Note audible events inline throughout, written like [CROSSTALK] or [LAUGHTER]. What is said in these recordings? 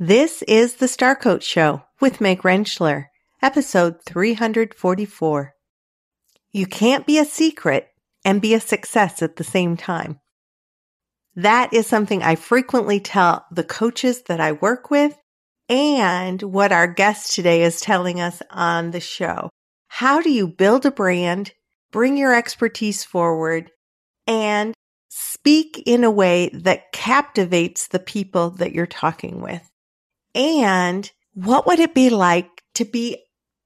This is the Star Coach Show with Meg Rentschler, episode 344. You can't be a secret and be a success at the same time. That is something I frequently tell the coaches that I work with and what our guest today is telling us on the show. How do you build a brand, bring your expertise forward, and speak in a way that captivates the people that you're talking with? And what would it be like to be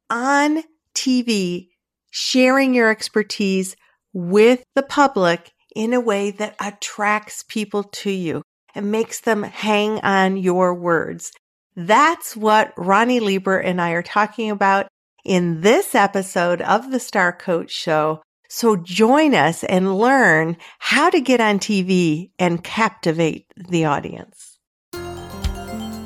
on TV sharing your expertise with the public in a way that attracts people to you and makes them hang on your words? That's what Ronny Leber and I are talking about in this episode of the Star Coach Show. So join us and learn how to get on TV and captivate the audience.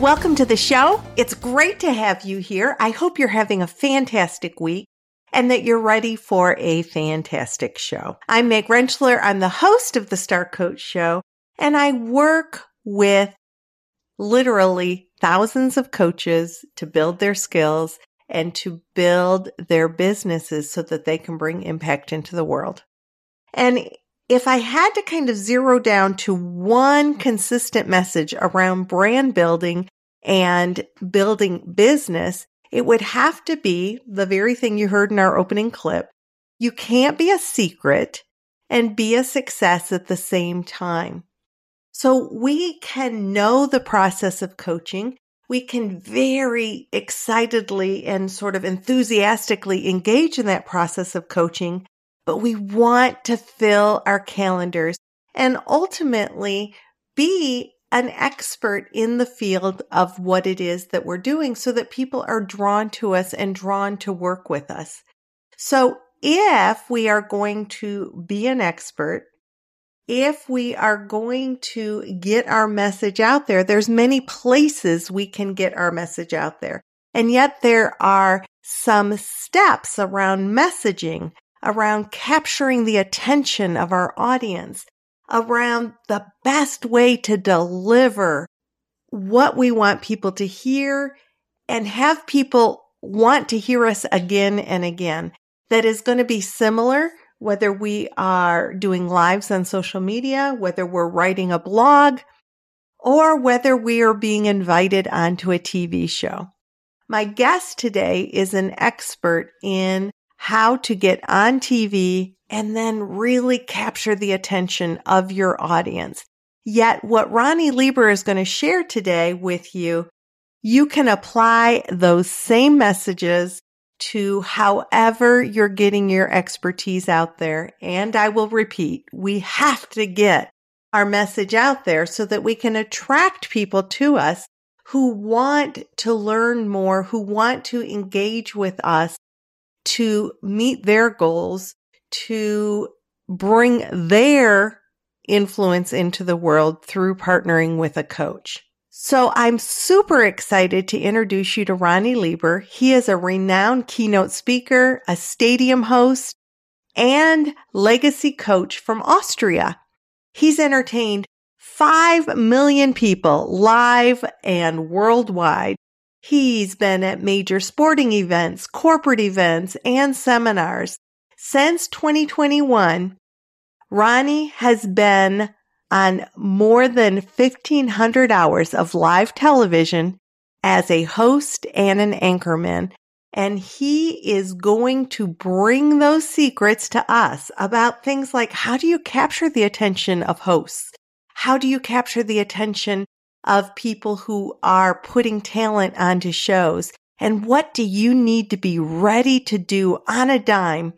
Welcome to the show. It's great to have you here. I hope you're having a fantastic week and that you're ready for a fantastic show. I'm Meg Rentschler. I'm the host of the Star Coach Show, and I work with literally thousands of coaches to build their skills and to build their businesses so that they can bring impact into the world. And if I had to kind of zero down to one consistent message around brand building and building business, it would have to be the very thing you heard in our opening clip. You can't be a secret and be a success at the same time. So we can know the process of coaching. We can very excitedly and sort of enthusiastically engage in that process of coaching but we want to fill our calendars and ultimately be an expert in the field of what it is that we're doing so that people are drawn to us and drawn to work with us. So if we are going to be an expert, if we are going to get our message out there, there's many places we can get our message out there. And yet there are some steps around messaging around capturing the attention of our audience, around the best way to deliver what we want people to hear and have people want to hear us again and again. That is going to be similar whether we are doing lives on social media, whether we're writing a blog, or whether we are being invited onto a TV show. My guest today is an expert in how to get on TV and then really capture the attention of your audience. Yet what Ronny Leber is going to share today with you, you can apply those same messages to however you're getting your expertise out there. And I will repeat, we have to get our message out there so that we can attract people to us who want to learn more, who want to engage with us to meet their goals, to bring their influence into the world through partnering with a coach. So I'm super excited to introduce you to Ronny Leber. He is a renowned keynote speaker, a stadium host, and legacy coach from Austria. He's entertained 5 million people live and worldwide He's been at major sporting events, corporate events, and seminars. Since 2021, Ronny has been on more than 1500 hours of live television as a host and an anchorman. And he is going to bring those secrets to us about things like how do you capture the attention of hosts? How do you capture the attention of people who are putting talent onto shows? And what do you need to be ready to do on a dime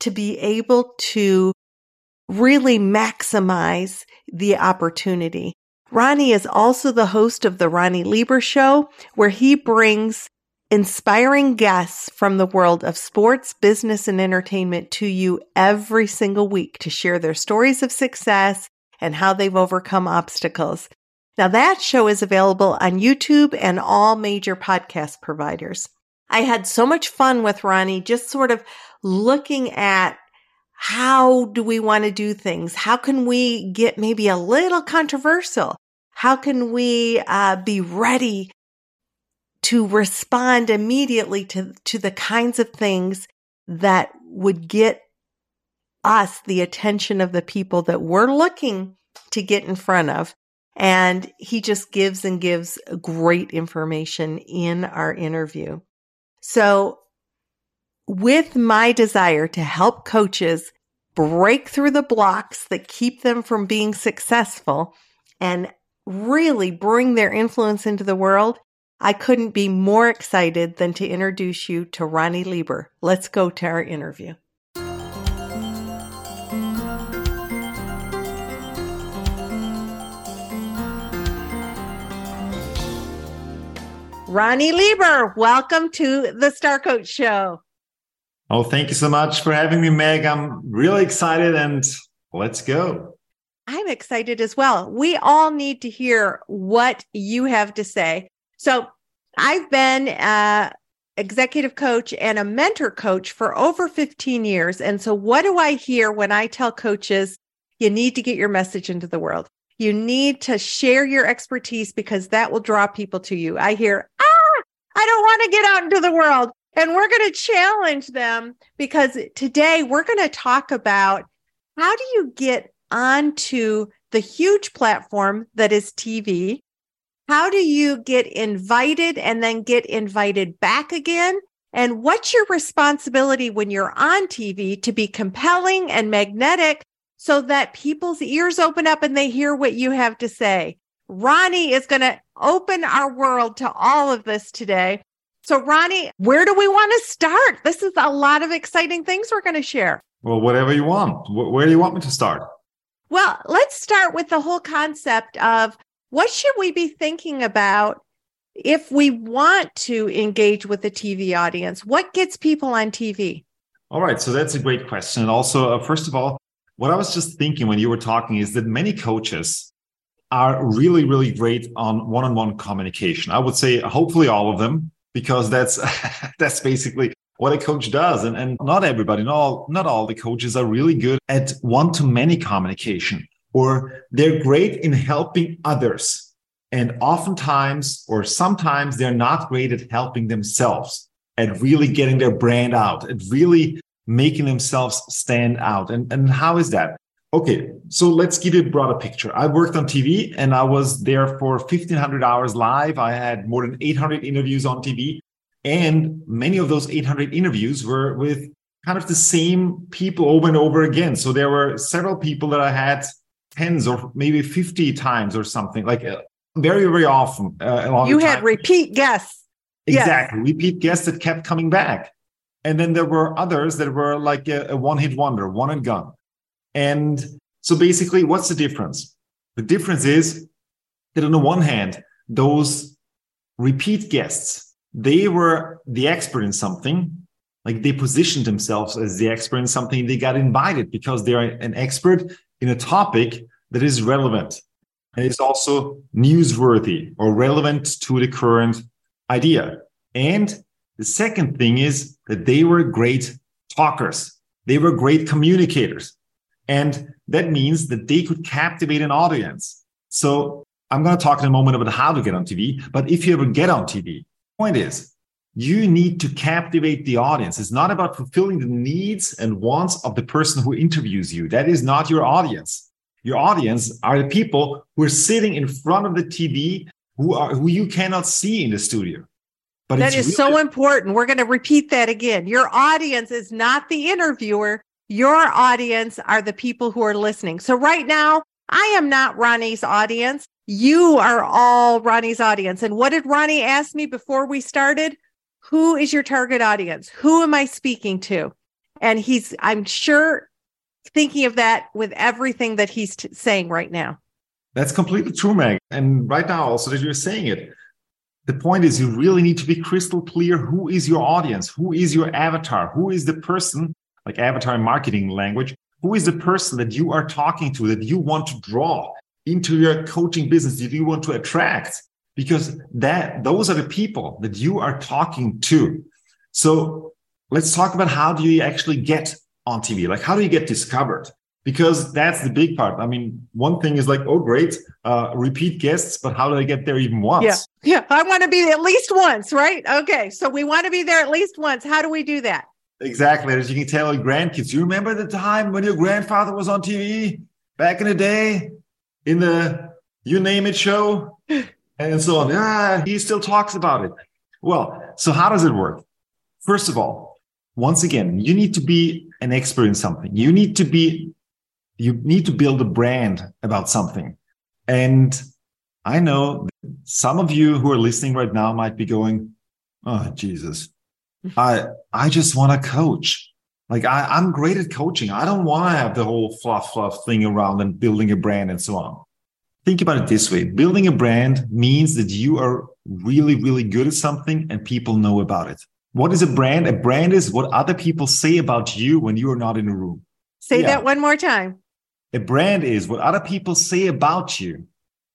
to be able to really maximize the opportunity? Ronny is also the host of the Ronny Leber Show, where he brings inspiring guests from the world of sports, business, and entertainment to you every single week to share their stories of success and how they've overcome obstacles. Now that show is available on YouTube and all major podcast providers. I had so much fun with Ronny, just sort of looking at how do we want to do things? How can we get maybe a little controversial? How can we uh, be ready to respond immediately to, to the kinds of things that would get us the attention of the people that we're looking to get in front of. And he just gives and gives great information in our interview. So with my desire to help coaches break through the blocks that keep them from being successful and really bring their influence into the world, I couldn't be more excited than to introduce you to Ronny Leber. Let's go to our interview. Ronny Leber, welcome to the Star Coach Show. Oh, thank you so much for having me, Meg. I'm really excited and let's go. I'm excited as well. We all need to hear what you have to say. So I've been a executive coach and a mentor coach for over 15 years. And so what do I hear when I tell coaches you need to get your message into the world? You need to share your expertise because that will draw people to you. I hear, ah, I don't want to get out into the world. And we're going to challenge them because today we're going to talk about how do you get onto the huge platform that is TV? How do you get invited and then get invited back again? And what's your responsibility when you're on TV to be compelling and magnetic so that people's ears open up and they hear what you have to say? Ronny is going to open our world to all of this today. So, Ronny, where do we want to start? This is a lot of exciting things we're going to share. Well, whatever you want. Where do you want me to start? Well, let's start with the whole concept of what should we be thinking about if we want to engage with the TV audience? What gets people on TV? All right. So that's a great question. And also, uh, first of all, what I was just thinking when you were talking is that many coaches are really, really great on one on one communication. I would say, hopefully, all of them, because that's [LAUGHS] that's basically what a coach does. And, and not everybody, not all, not all the coaches are really good at one to many communication or they're great in helping others. And oftentimes, or sometimes, they're not great at helping themselves, at really getting their brand out, at really making themselves stand out. And, and how is that? Okay, so let's give you a broader picture. I worked on TV and I was there for 1500 hours live. I had more than 800 interviews on TV. And many of those 800 interviews were with kind of the same people over and over again. So there were several people that I had tens or maybe 50 times or something like uh, very very often uh, you had repeat guests exactly yes. repeat guests that kept coming back and then there were others that were like a, a one hit wonder one and gone and so basically what's the difference the difference is that on the one hand those repeat guests they were the expert in something like they positioned themselves as the expert in something they got invited because they're an expert in a topic that is relevant and is also newsworthy or relevant to the current idea. And the second thing is that they were great talkers. They were great communicators. And that means that they could captivate an audience. So I'm going to talk in a moment about how to get on TV. But if you ever get on TV, point is you need to captivate the audience. It's not about fulfilling the needs and wants of the person who interviews you. That is not your audience. Your audience are the people who are sitting in front of the TV who are who you cannot see in the studio. But that is really- so important. We're going to repeat that again. Your audience is not the interviewer. Your audience are the people who are listening. So right now, I am not Ronny's audience. You are all Ronny's audience. And what did Ronny ask me before we started? who is your target audience? Who am I speaking to? And he's, I'm sure, thinking of that with everything that he's t- saying right now. That's completely true, Meg. And right now, also that you're saying it, the point is you really need to be crystal clear. Who is your audience? Who is your avatar? Who is the person like avatar marketing language who is the person that you are talking to that you want to draw into your coaching business that you want to attract? Because that those are the people that you are talking to. So let's talk about how do you actually get on tv like how do you get discovered because that's the big part. I mean, one thing is like, oh, great, uh, repeat guests, but how do I get there even once? Yeah, yeah, I want to be at least once, right? Okay, so we want to be there at least once. How do we do that? Exactly. As you can tell your grandkids, you remember the time when your grandfather was on TV back in the day in the You Name It show [LAUGHS] and so on. Yeah, he still talks about it. Well, so how does it work? First of all, once again, you need to be an expert in something. You need to be you need to build a brand about something. And I know some of you who are listening right now might be going, Oh, Jesus, [LAUGHS] I, I just want to coach. Like I, I'm great at coaching. I don't want to have the whole fluff, fluff thing around and building a brand and so on. Think about it this way. Building a brand means that you are really, really good at something and people know about it. What is a brand? A brand is what other people say about you when you are not in a room. Say yeah. that one more time. A brand is what other people say about you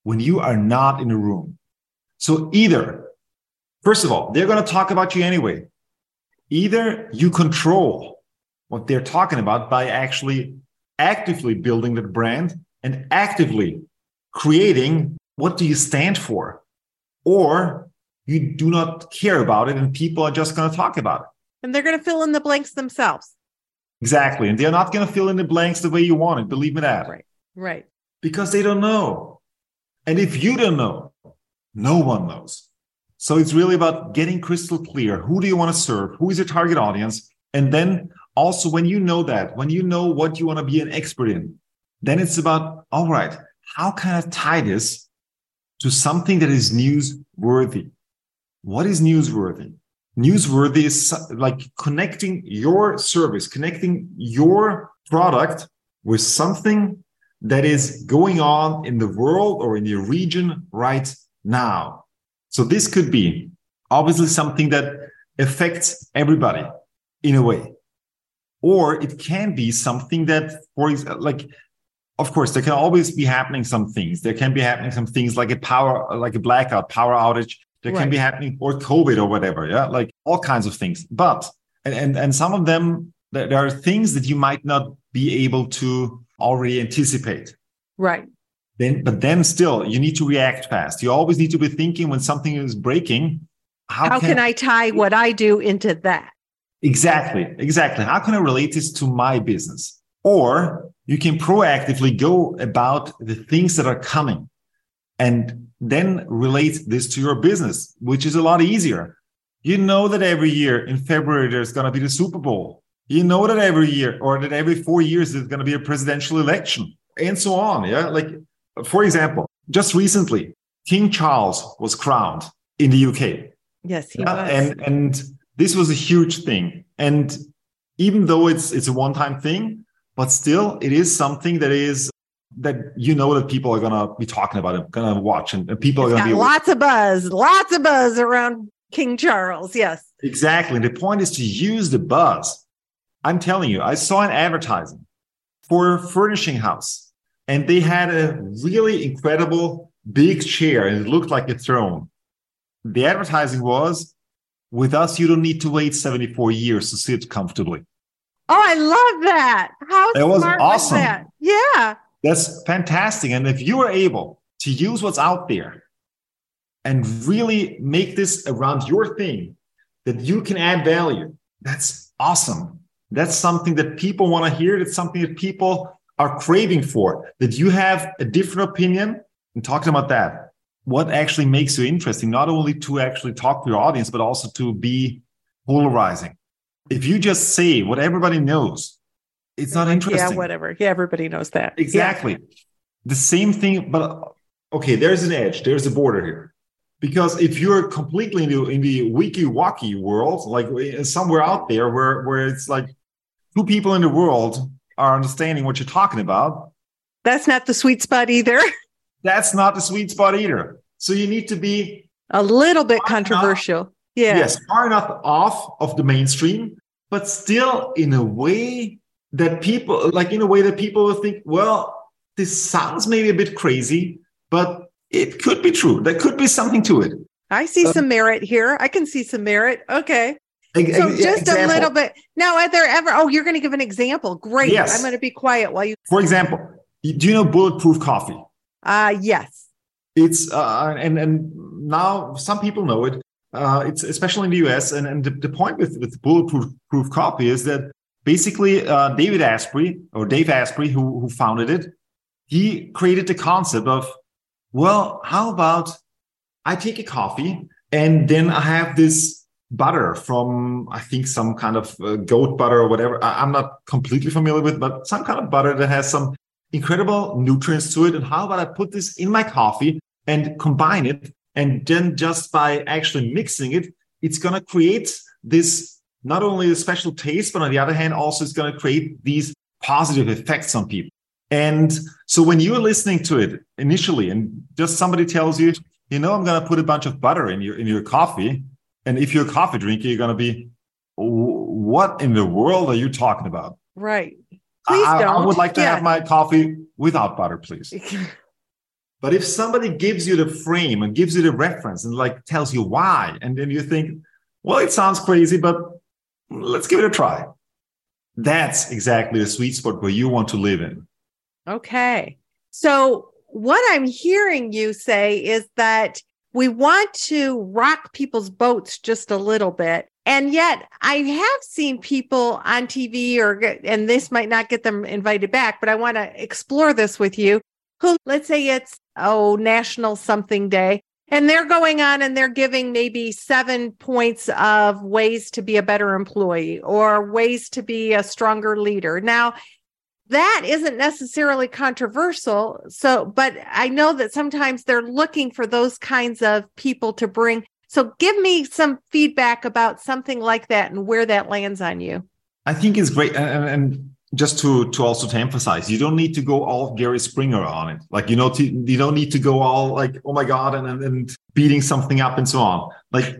when you are not in a room. So either, first of all, they're going to talk about you anyway. Either you control what they're talking about by actually actively building that brand and actively creating what do you stand for, or you do not care about it and people are just going to talk about it. And they're going to fill in the blanks themselves. Exactly. And they're not going to fill in the blanks the way you want it. Believe me that. Right. Right. Because they don't know. And if you don't know, no one knows. So it's really about getting crystal clear. Who do you want to serve? Who is your target audience? And then also when you know that, when you know what you want to be an expert in, then it's about, all right, how can I tie this to something that is newsworthy? What is newsworthy? Newsworthy is like connecting your service, connecting your product with something that is going on in the world or in your region right now. So this could be obviously something that affects everybody in a way. Or it can be something that, for like, of course, there can always be happening some things. There can be happening some things like a power, like a blackout, power outage that right. can be happening or COVID or whatever. Yeah. Like all kinds of things. But, and, and, and some of them, there are things that you might not be able to already anticipate. Right. Then, but then still, you need to react fast. You always need to be thinking when something is breaking. How, how can, can I tie what I do into that? Exactly. Exactly. How can I relate this to my business? Or you can proactively go about the things that are coming and then relate this to your business, which is a lot easier. You know that every year in February there's going to be the Super Bowl. You know that every year or that every four years there's going to be a presidential election and so on. Yeah. Like, for example, just recently, King Charles was crowned in the UK. Yes, he yeah? was. And, and this was a huge thing. And even though it's, it's a one time thing, but still it is something that is that you know that people are gonna be talking about it, gonna watch, and, and people it's are gonna be lots of buzz, lots of buzz around King Charles. Yes, exactly. The point is to use the buzz. I'm telling you, I saw an advertising for a furnishing house, and they had a really incredible big chair, and it looked like a throne. The advertising was, "With us, you don't need to wait 74 years to sit comfortably." Oh, I love that. How that was awesome. Was that? Yeah. That's fantastic. And if you are able to use what's out there and really make this around your thing that you can add value, that's awesome. That's something that people want to hear. That's something that people are craving for, that you have a different opinion and talking about that. What actually makes you interesting, not only to actually talk to your audience, but also to be polarizing. If you just say what everybody knows, it's not interesting. Yeah, whatever. Yeah, everybody knows that. Exactly. Yeah. The same thing, but okay, there's an edge, there's a border here. Because if you're completely in the, in the wiki wacky world, like uh, somewhere out there where, where it's like two people in the world are understanding what you're talking about. That's not the sweet spot either. [LAUGHS] That's not the sweet spot either. So you need to be A little bit controversial. Enough, yeah. Yes, far enough off of the mainstream, but still in a way that people like in a way that people will think, well, this sounds maybe a bit crazy, but it could be true. There could be something to it. I see um, some merit here. I can see some merit. Okay. So just example. a little bit. Now, are there ever? Oh, you're going to give an example. Great. Yes. I'm going to be quiet while you. For example, do you know bulletproof coffee? Uh yes. It's uh, and and now some people know it. Uh, it's especially in the US. And, and the, the point with, with bulletproof proof coffee is that basically uh, David Asprey or Dave Asprey, who, who founded it, he created the concept of, well, how about I take a coffee and then I have this butter from, I think, some kind of uh, goat butter or whatever. I, I'm not completely familiar with, but some kind of butter that has some incredible nutrients to it. And how about I put this in my coffee and combine it? And then just by actually mixing it, it's going to create this not only a special taste, but on the other hand, also it's going to create these positive effects on people. And so when you're listening to it initially, and just somebody tells you, you know, I'm going to put a bunch of butter in your in your coffee, and if you're a coffee drinker, you're going to be, what in the world are you talking about? Right. Please I, don't. I would like to yeah. have my coffee without butter, please. [LAUGHS] but if somebody gives you the frame and gives you the reference and like tells you why, and then you think, well, it sounds crazy, but let's give it a try. That's exactly the sweet spot where you want to live in. Okay. So, what I'm hearing you say is that we want to rock people's boats just a little bit. And yet, I have seen people on TV, or and this might not get them invited back, but I want to explore this with you. Who, let's say it's oh National Something Day, and they're going on and they're giving maybe seven points of ways to be a better employee or ways to be a stronger leader. Now, that isn't necessarily controversial. So, but I know that sometimes they're looking for those kinds of people to bring. So, give me some feedback about something like that and where that lands on you. I think it's great. And, and just to to also to emphasize you don't need to go all Jerry Springer on it. Like you know to, you don't need to go all like oh my god and, and beating something up and so on. Like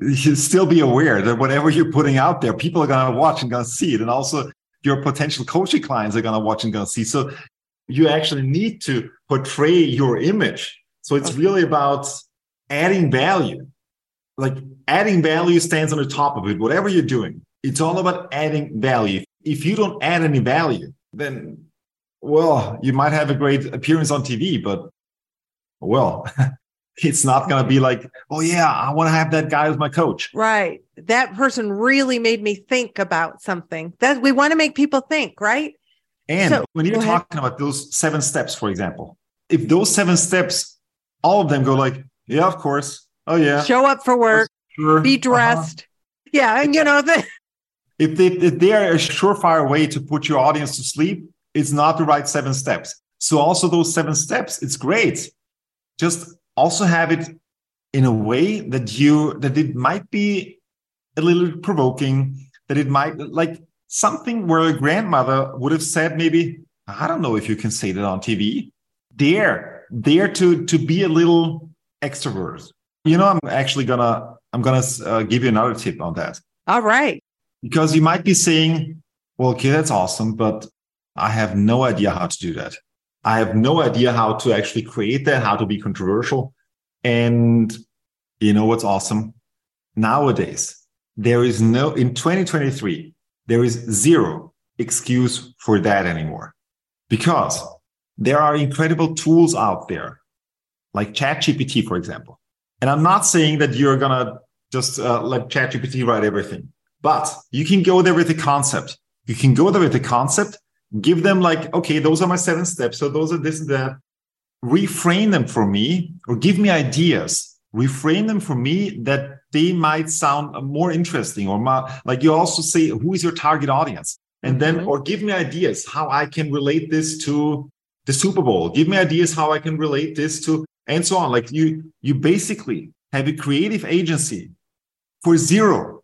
you should still be aware that whatever you're putting out there people are going to watch and going to see it. And also your potential coaching clients are going to watch and going to see. So you actually need to portray your image. So it's really about adding value. Like adding value stands on the top of it. Whatever you're doing it's all about adding value if you don't add any value, then well, you might have a great appearance on TV, but well, [LAUGHS] it's not going to be like, oh yeah, I want to have that guy as my coach. Right. That person really made me think about something. That we want to make people think, right? And so, when you're talking about those seven steps, for example, if those seven steps, all of them go like, yeah, of course. Oh yeah. Show up for work. Sure. Be uh-huh. dressed. Uh-huh. Yeah, and you know the if they, if they are a surefire way to put your audience to sleep, it's not the right seven steps. So also those seven steps, it's great. Just also have it in a way that you that it might be a little provoking, that it might like something where a grandmother would have said maybe, I don't know if you can say that on TV. Dare, dare to to be a little extrovert. You know, I'm actually gonna I'm gonna uh, give you another tip on that. All right because you might be saying, well, okay, that's awesome, but I have no idea how to do that. I have no idea how to actually create that, how to be controversial. And you know what's awesome? Nowadays, there is no, in 2023, there is zero excuse for that anymore because there are incredible tools out there like ChatGPT, for example. And I'm not saying that you're going to just uh, let ChatGPT write everything. But you can go there with the concept. You can go there with the concept, give them like, okay, those are my seven steps. So those are this and that. Reframe them for me or give me ideas. Reframe them for me that they might sound more interesting or more, like you also say, who is your target audience? And then, mm-hmm. or give me ideas how I can relate this to the Super Bowl. Give me ideas how I can relate this to, and so on. Like you, you basically have a creative agency for zero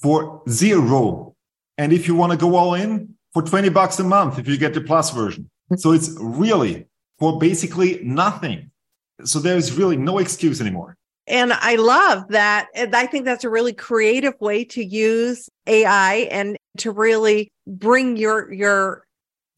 for zero. And if you want to go all in for 20 bucks a month, if you get the plus version. Mm-hmm. So it's really for basically nothing. So there's really no excuse anymore. And I love that. And I think that's a really creative way to use AI and to really bring your, your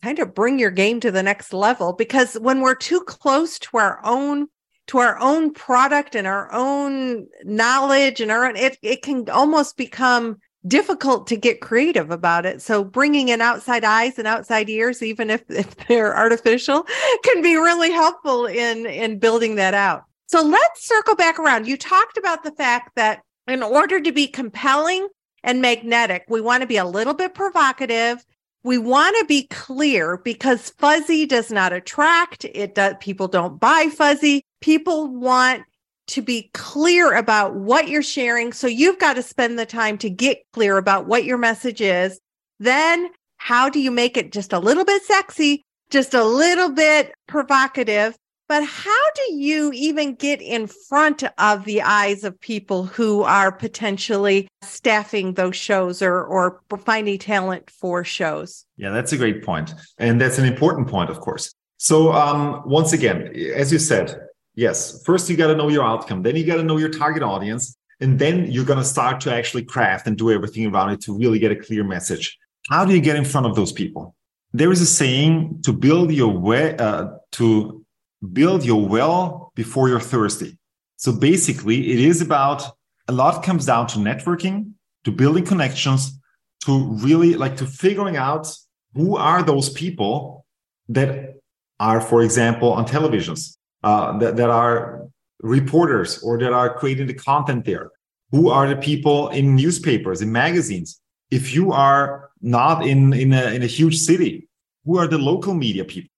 kind of bring your game to the next level. Because when we're too close to our own, to our own product and our own knowledge and our own, it, it can almost become difficult to get creative about it. So bringing in outside eyes and outside ears, even if, [LAUGHS] if they're artificial, can be really helpful in, in building that out. So let's circle back around. You talked about the fact that in order to be compelling and magnetic, we want to be a little bit provocative. We want to be clear because fuzzy does not attract. It does, people don't buy fuzzy. People want to be clear about what you're sharing. So you've got to spend the time to get clear about what your message is. Then how do you make it just a little bit sexy, just a little bit provocative? But how do you even get in front of the eyes of people who are potentially staffing those shows or, or finding talent for shows? Yeah, that's a great point. And that's an important point, of course. So, um, once again, as you said, Yes. First, you got to know your outcome. Then you got to know your target audience. And then you're going to start to actually craft and do everything around it to really get a clear message. How do you get in front of those people? There is a saying to build your way, uh, to build your well before you're thirsty. So basically, it is about a lot comes down to networking, to building connections, to really like to figuring out who are those people that are, for example, on televisions uh, that, that are reporters or that are creating the content there? Who are the people in newspapers, in magazines? If you are not in, in, a, in a huge city, who are the local media people?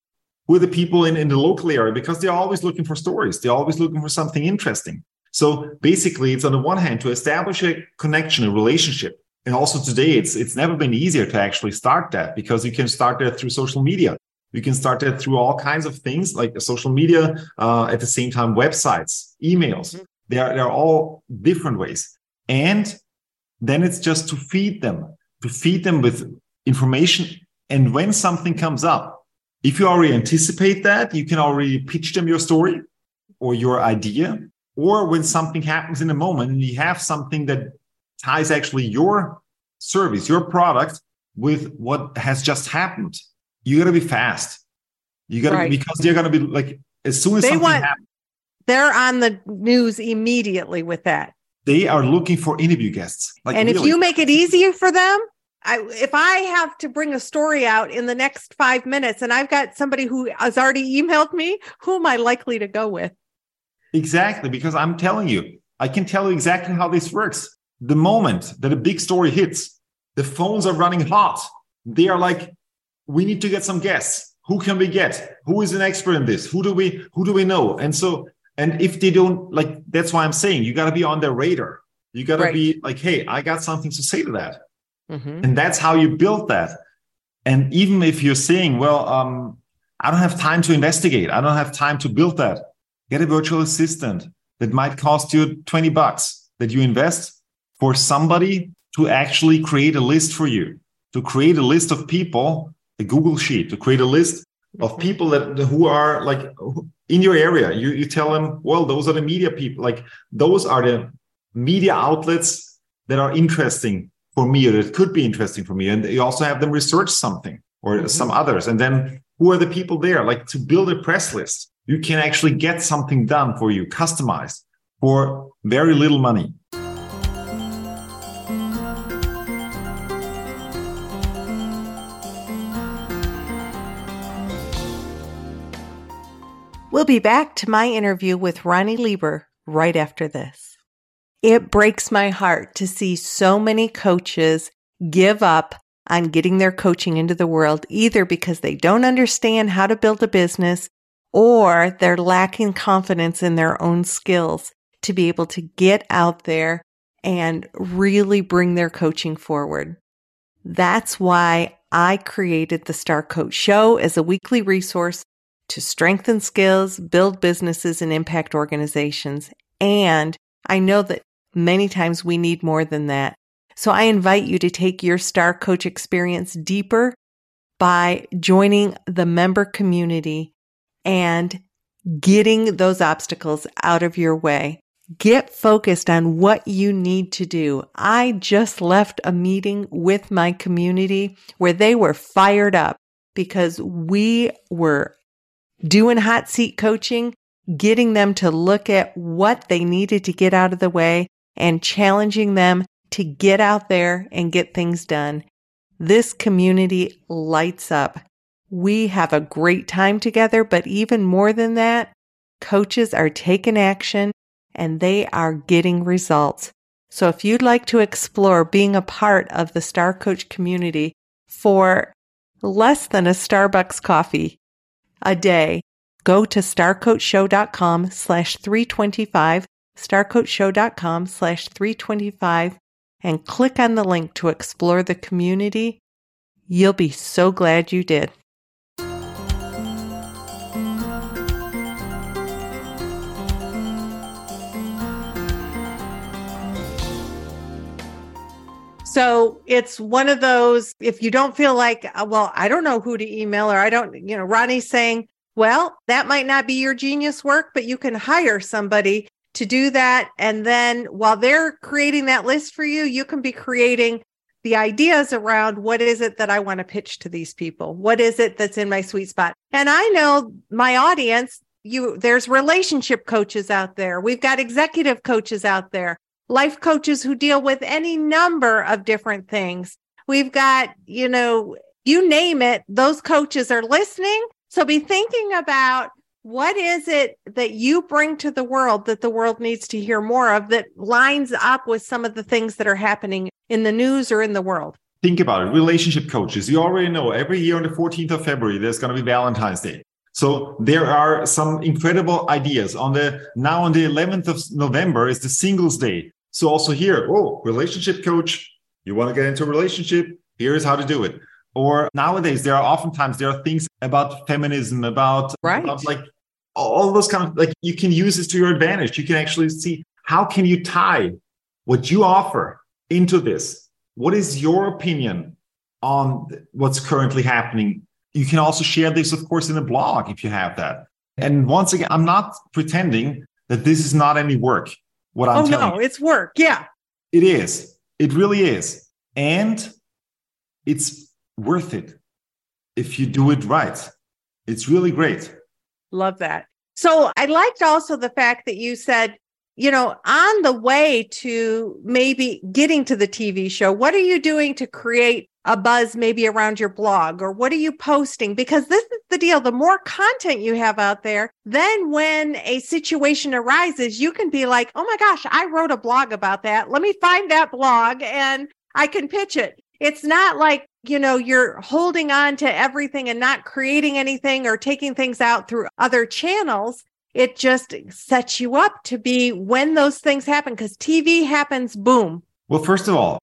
Who are the people in, in the local area? Because they're always looking for stories. They're always looking for something interesting. So basically, it's on the one hand to establish a connection, a relationship. And also today, it's it's never been easier to actually start that because you can start that through social media. You can start that through all kinds of things like social media, uh, at the same time, websites, emails. Mm-hmm. They are, they're all different ways. And then it's just to feed them, to feed them with information. And when something comes up, if you already anticipate that, you can already pitch them your story or your idea. Or when something happens in a moment and you have something that ties actually your service, your product with what has just happened you got to be fast. You got to right. because they're going to be like as soon as they something want, happens, they're on the news immediately with that. They are looking for interview guests. Like and really. if you make it easier for them, I, if I have to bring a story out in the next five minutes and I've got somebody who has already emailed me, who am I likely to go with? Exactly, because I'm telling you, I can tell you exactly how this works. The moment that a big story hits, the phones are running hot. They are like, we need to get some guests. Who can we get? Who is an expert in this? Who do we who do we know? And so and if they don't like that's why I'm saying you got to be on their radar. You got to right. be like, hey, I got something to say to that. Mm-hmm. And that's how you build that. And even if you're saying, well, um, I don't have time to investigate, I don't have time to build that, get a virtual assistant that might cost you 20 bucks that you invest for somebody to actually create a list for you, to create a list of people a Google sheet to create a list of mm-hmm. people that who are like in your area. You you tell them, well, those are the media people. Like those are the media outlets that are interesting for me or that could be interesting for me. And you also have them research something or mm-hmm. some others. And then who are the people there? Like to build a press list, you can actually get something done for you, customized for very little money. We'll be back to my interview with Ronny Leber right after this. It breaks my heart to see so many coaches give up on getting their coaching into the world, either because they don't understand how to build a business or they're lacking confidence in their own skills to be able to get out there and really bring their coaching forward. That's why I created the Star Coach Show as a weekly resource to strengthen skills, build businesses, and impact organizations. And I know that many times we need more than that. So I invite you to take your Star Coach experience deeper by joining the member community and getting those obstacles out of your way. Get focused on what you need to do. I just left a meeting with my community where they were fired up because we were doing hot seat coaching, getting them to look at what they needed to get out of the way and challenging them to get out there and get things done. This community lights up. We have a great time together, but even more than that, coaches are taking action and they are getting results. So if you'd like to explore being a part of the Star Coach community for less than a Starbucks coffee a day, go to starcoachshow.com slash 325, starcoachshow.com slash 325, and click on the link to explore the community. You'll be so glad you did. So it's one of those, if you don't feel like, uh, well, I don't know who to email or I don't, you know, Ronny's saying, well, that might not be your genius work, but you can hire somebody to do that. And then while they're creating that list for you, you can be creating the ideas around what is it that I want to pitch to these people? What is it that's in my sweet spot? And I know my audience, you there's relationship coaches out there. We've got executive coaches out there life coaches who deal with any number of different things. We've got, you know, you name it, those coaches are listening. So be thinking about what is it that you bring to the world that the world needs to hear more of that lines up with some of the things that are happening in the news or in the world? Think about it. Relationship coaches. You already know every year on the 14th of February, there's going to be Valentine's Day. So there are some incredible ideas on the now on the 11th of November is the singles day. So also here, oh, relationship coach, you want to get into a relationship, here's how to do it. Or nowadays, there are oftentimes there are things about feminism, about, right. about like all those kind of like you can use this to your advantage. You can actually see how can you tie what you offer into this. What is your opinion on what's currently happening? You can also share this, of course, in a blog if you have that. And once again, I'm not pretending that this is not any work what I'm oh, telling no, you. it's work. Yeah. It is. It really is. And it's worth it if you do it right. It's really great. Love that. So I liked also the fact that you said, you know, on the way to maybe getting to the TV show, what are you doing to create a buzz maybe around your blog or what are you posting? Because this is the deal. The more content you have out there, then when a situation arises, you can be like, oh my gosh, I wrote a blog about that. Let me find that blog and I can pitch it. It's not like, you know, you're holding on to everything and not creating anything or taking things out through other channels. It just sets you up to be when those things happen because TV happens, boom. Well, first of all,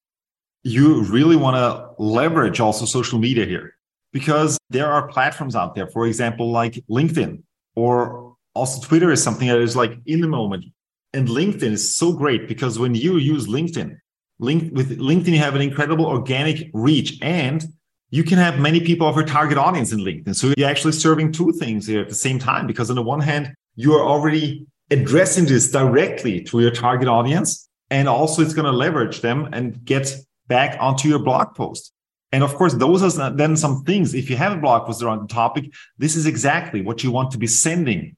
you really want to leverage also social media here because there are platforms out there, for example, like LinkedIn or also Twitter is something that is like in the moment. And LinkedIn is so great because when you use LinkedIn, link with LinkedIn, you have an incredible organic reach and you can have many people of your target audience in LinkedIn. So you're actually serving two things here at the same time because on the one hand, you are already addressing this directly to your target audience. And also it's going to leverage them and get back onto your blog post. And of course, those are then some things. If you have a blog post around the topic, this is exactly what you want to be sending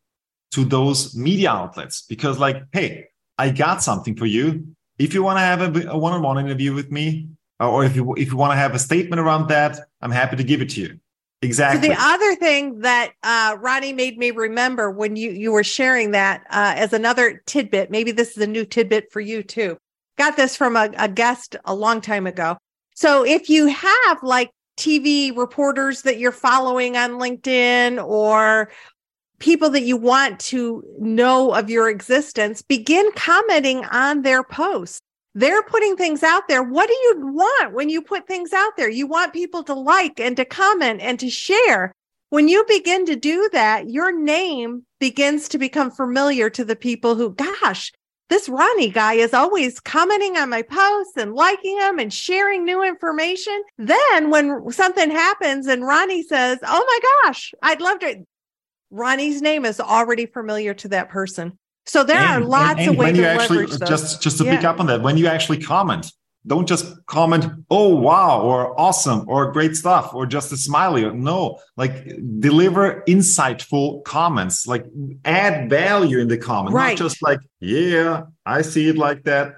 to those media outlets. Because, like, hey, I got something for you. If you want to have a, a one-on-one interview with me, or if you if you want to have a statement around that, I'm happy to give it to you. Exactly. So the other thing that uh, Ronny made me remember when you you were sharing that uh, as another tidbit, maybe this is a new tidbit for you too got this from a, a guest a long time ago. So if you have like TV reporters that you're following on LinkedIn or people that you want to know of your existence, begin commenting on their posts. They're putting things out there. What do you want when you put things out there? You want people to like and to comment and to share. When you begin to do that, your name begins to become familiar to the people who, gosh, this Ronny guy is always commenting on my posts and liking them and sharing new information. Then when something happens and Ronny says, Oh my gosh, I'd love to, Ronny's name is already familiar to that person. So there and, are lots and, and of ways when you to actually just just to yeah. pick up on that when you actually comment don't just comment oh wow or awesome or great stuff or just a smiley. No like deliver insightful comments like add value in the comment right. not just like yeah i see it like that.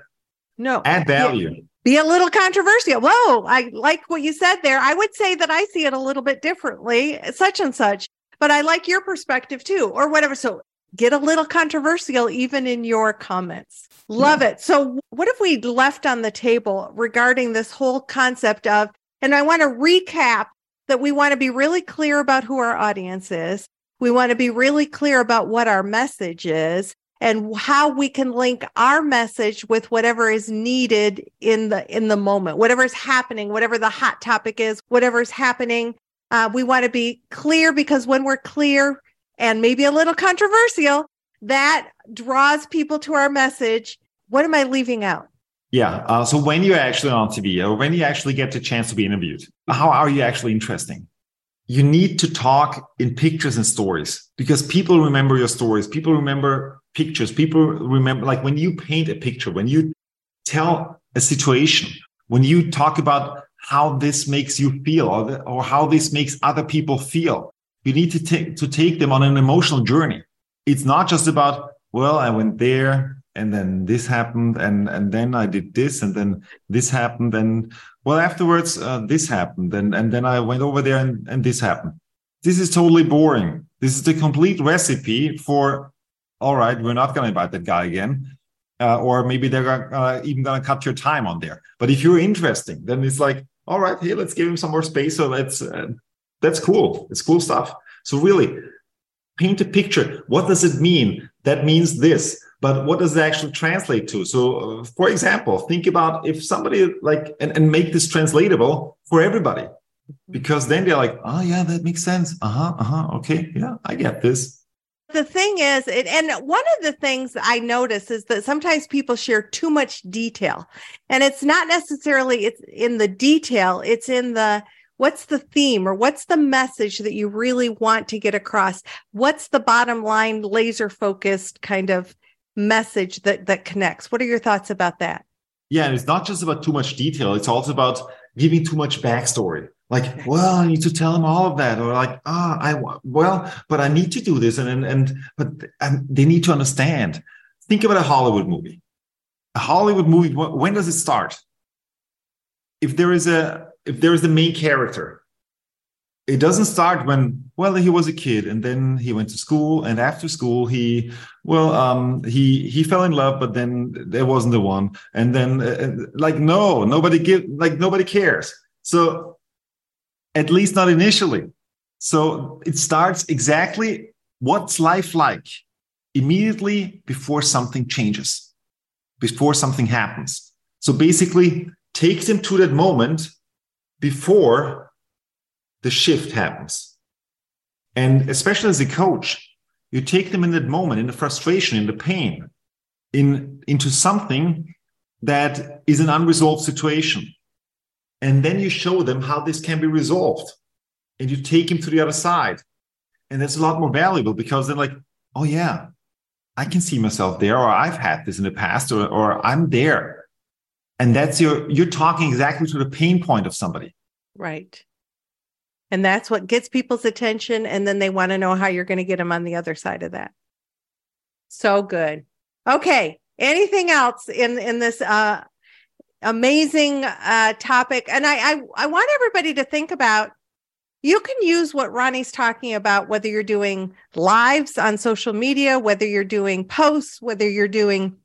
No. Add value. yeah. be a little controversial. Whoa i like what you said there. I would say that i see it a little bit differently such and such but i like your perspective too or whatever. So get a little controversial even in your comments. Love yeah. it. So, what have we left on the table regarding this whole concept of, and I want to recap that we want to be really clear about who our audience is. We want to be really clear about what our message is and how we can link our message with whatever is needed in the in the moment whatever is happening whatever the hot topic is whatever is happening uh, we want to be clear because when we're clear and maybe a little controversial, that draws people to our message. What am I leaving out? Yeah. Uh, so when you're actually on TV or when you actually get the chance to be interviewed, how are you actually interesting? You need to talk in pictures and stories because people remember your stories. People remember pictures. People remember, like when you paint a picture, when you tell a situation, when you talk about how this makes you feel or, or how this makes other people feel, you need to take to take them on an emotional journey. It's not just about, well, I went there and then this happened and and then I did this and then this happened and well afterwards uh, this happened and and then I went over there and and this happened. This is totally boring. This is the complete recipe for all right, we're not going to invite that guy again. Uh, or maybe they're uh, even going to cut your time on there. But if you're interesting, then it's like, all right, hey, let's give him some more space. So let's uh, that's cool. It's cool stuff. So really paint a picture. What does it mean? That means this, but what does it actually translate to? So uh, for example, think about if somebody like, and, and make this translatable for everybody, because then they're like, oh yeah, that makes sense. Uh-huh, uh-huh. Okay. Yeah, I get this the thing is it, and one of the things i notice is that sometimes people share too much detail and it's not necessarily it's in the detail it's in the what's the theme or what's the message that you really want to get across? What's the bottom line laser focused kind of message that that connects? What are your thoughts about that? Yeah and it's not just about too much detail. It's also about giving too much backstory. Like well i need to tell them all of that or like ah oh, i well but i need to do this and and, and but and they need to understand. Think about a hollywood movie. A hollywood movie when does it start? If there is a if there is the main character it doesn't start when well he was a kid and then he went to school and after school he well um he he fell in love but then there wasn't the one. And then uh, uh like no nobody give like nobody cares. So at least not initially. So it starts exactly what's life like immediately before something changes before something happens. So basically take them to that moment before the shift happens. And especially as a coach, you take them in that moment, in the frustration, in the pain, in into something that is an unresolved situation. And then you show them how this can be resolved. And you take him to the other side. And that's a lot more valuable because they're like, oh yeah, I can see myself there, or I've had this in the past, or, or I'm there and that's your you're talking exactly to the pain point of somebody. Right. And that's what gets people's attention and then they want to know how you're going to get them on the other side of that. So good. Okay anything else in in this uh amazing uh topic? And I, I i want everybody to think about you can use what Ronny's talking about, whether you're doing lives on social media, whether you're doing posts, whether you're doing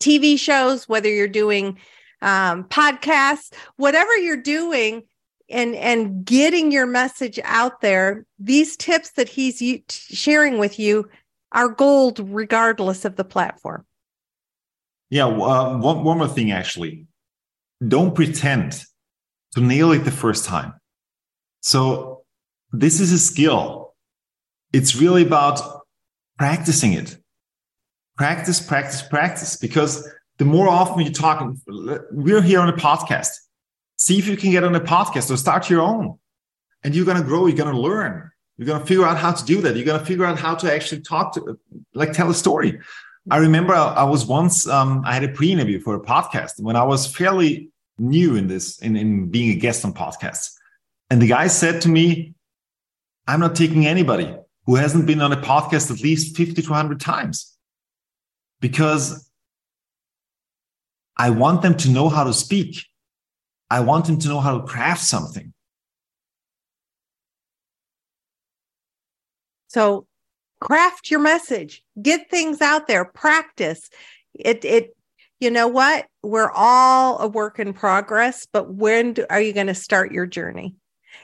TV shows, whether you're doing um, podcasts, whatever you're doing, and and getting your message out there. These tips that he's sharing with you are gold, regardless of the platform. Yeah, uh, one one more thing actually, don't pretend to nail it the first time. So this is a skill. It's really about practicing it practice, practice, practice. Because the more often you talk, we're here on a podcast. See if you can get on a podcast or start your own. And you're going to grow, you're going to learn. You're going to figure out how to do that. You're going to figure out how to actually talk to, like, tell a story. I remember I was once um, I had a pre-interview for a podcast when I was fairly new in this in, in being a guest on podcasts. And the guy said to me, I'm not taking anybody who hasn't been on a podcast at least 50 to 100 times because I want them to know how to speak. I want them to know how to craft something. So craft your message, get things out there, practice. It, it, you know what? We're all a work in progress, but when do, are you going to start your journey?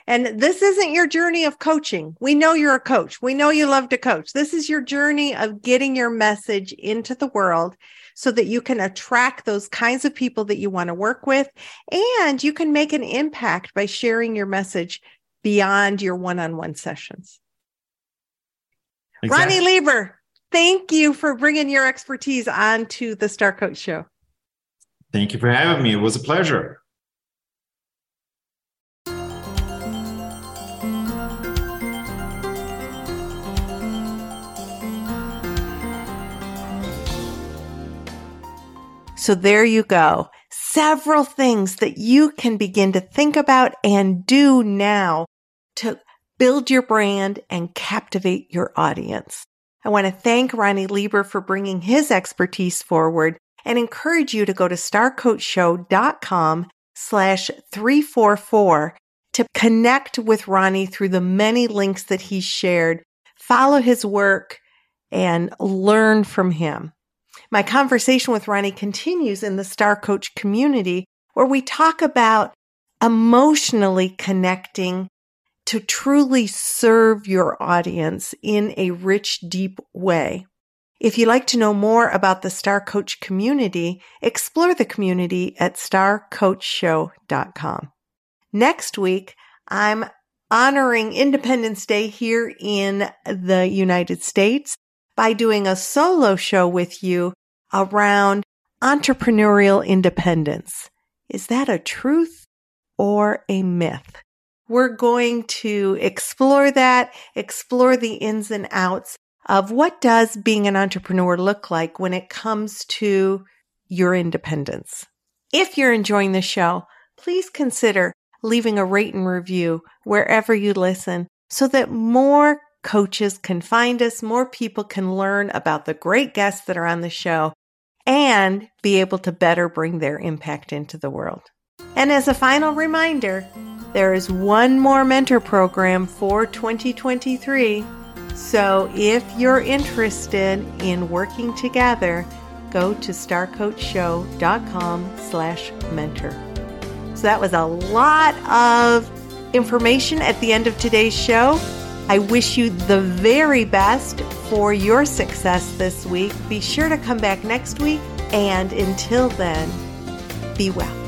And this isn't your journey of coaching. We know you're a coach. We know you love to coach. This is your journey of getting your message into the world so that you can attract those kinds of people that you want to work with. And you can make an impact by sharing your message beyond your one on one sessions. Exactly. Ronny Leber, thank you for bringing your expertise onto the Star Coach Show. Thank you for having me. It was a pleasure. So there you go. Several things that you can begin to think about and do now to build your brand and captivate your audience. I want to thank Ronny Leber for bringing his expertise forward and encourage you to go to starcoachshow.com slash 344 to connect with Ronny through the many links that he shared, follow his work, and learn from him. My conversation with Ronny continues in the Star Coach community where we talk about emotionally connecting to truly serve your audience in a rich, deep way. If you'd like to know more about the Star Coach community, explore the community at starcoachshow.com. Next week, I'm honoring Independence Day here in the United States by doing a solo show with you around entrepreneurial independence. Is that a truth or a myth? We're going to explore that, explore the ins and outs of what does being an entrepreneur look like when it comes to your independence. If you're enjoying the show, please consider leaving a rate and review wherever you listen so that more coaches can find us, more people can learn about the great guests that are on the show and be able to better bring their impact into the world. And as a final reminder, there is one more mentor program for 2023. So if you're interested in working together, go to starcoachshow.com slash mentor. So that was a lot of information at the end of today's show. I wish you the very best for your success this week. Be sure to come back next week. And until then, be well.